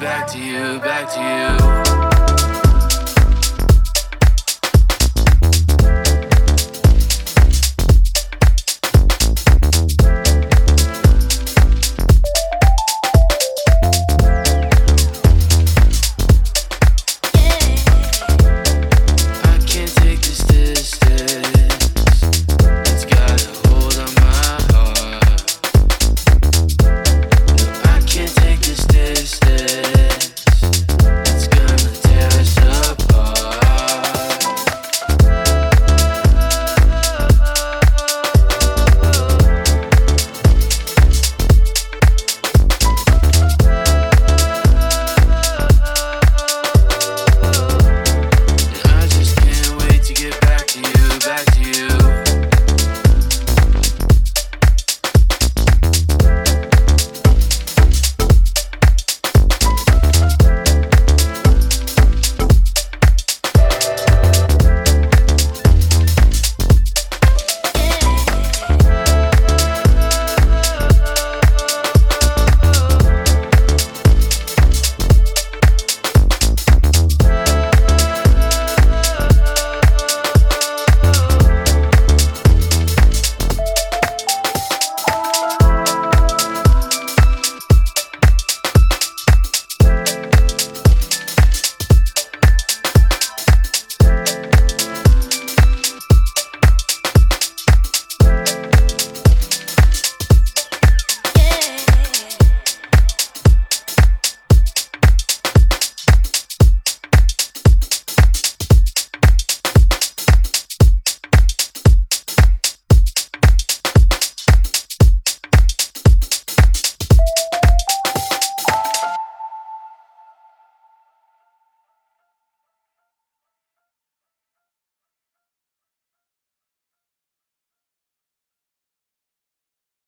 back to you, back to you.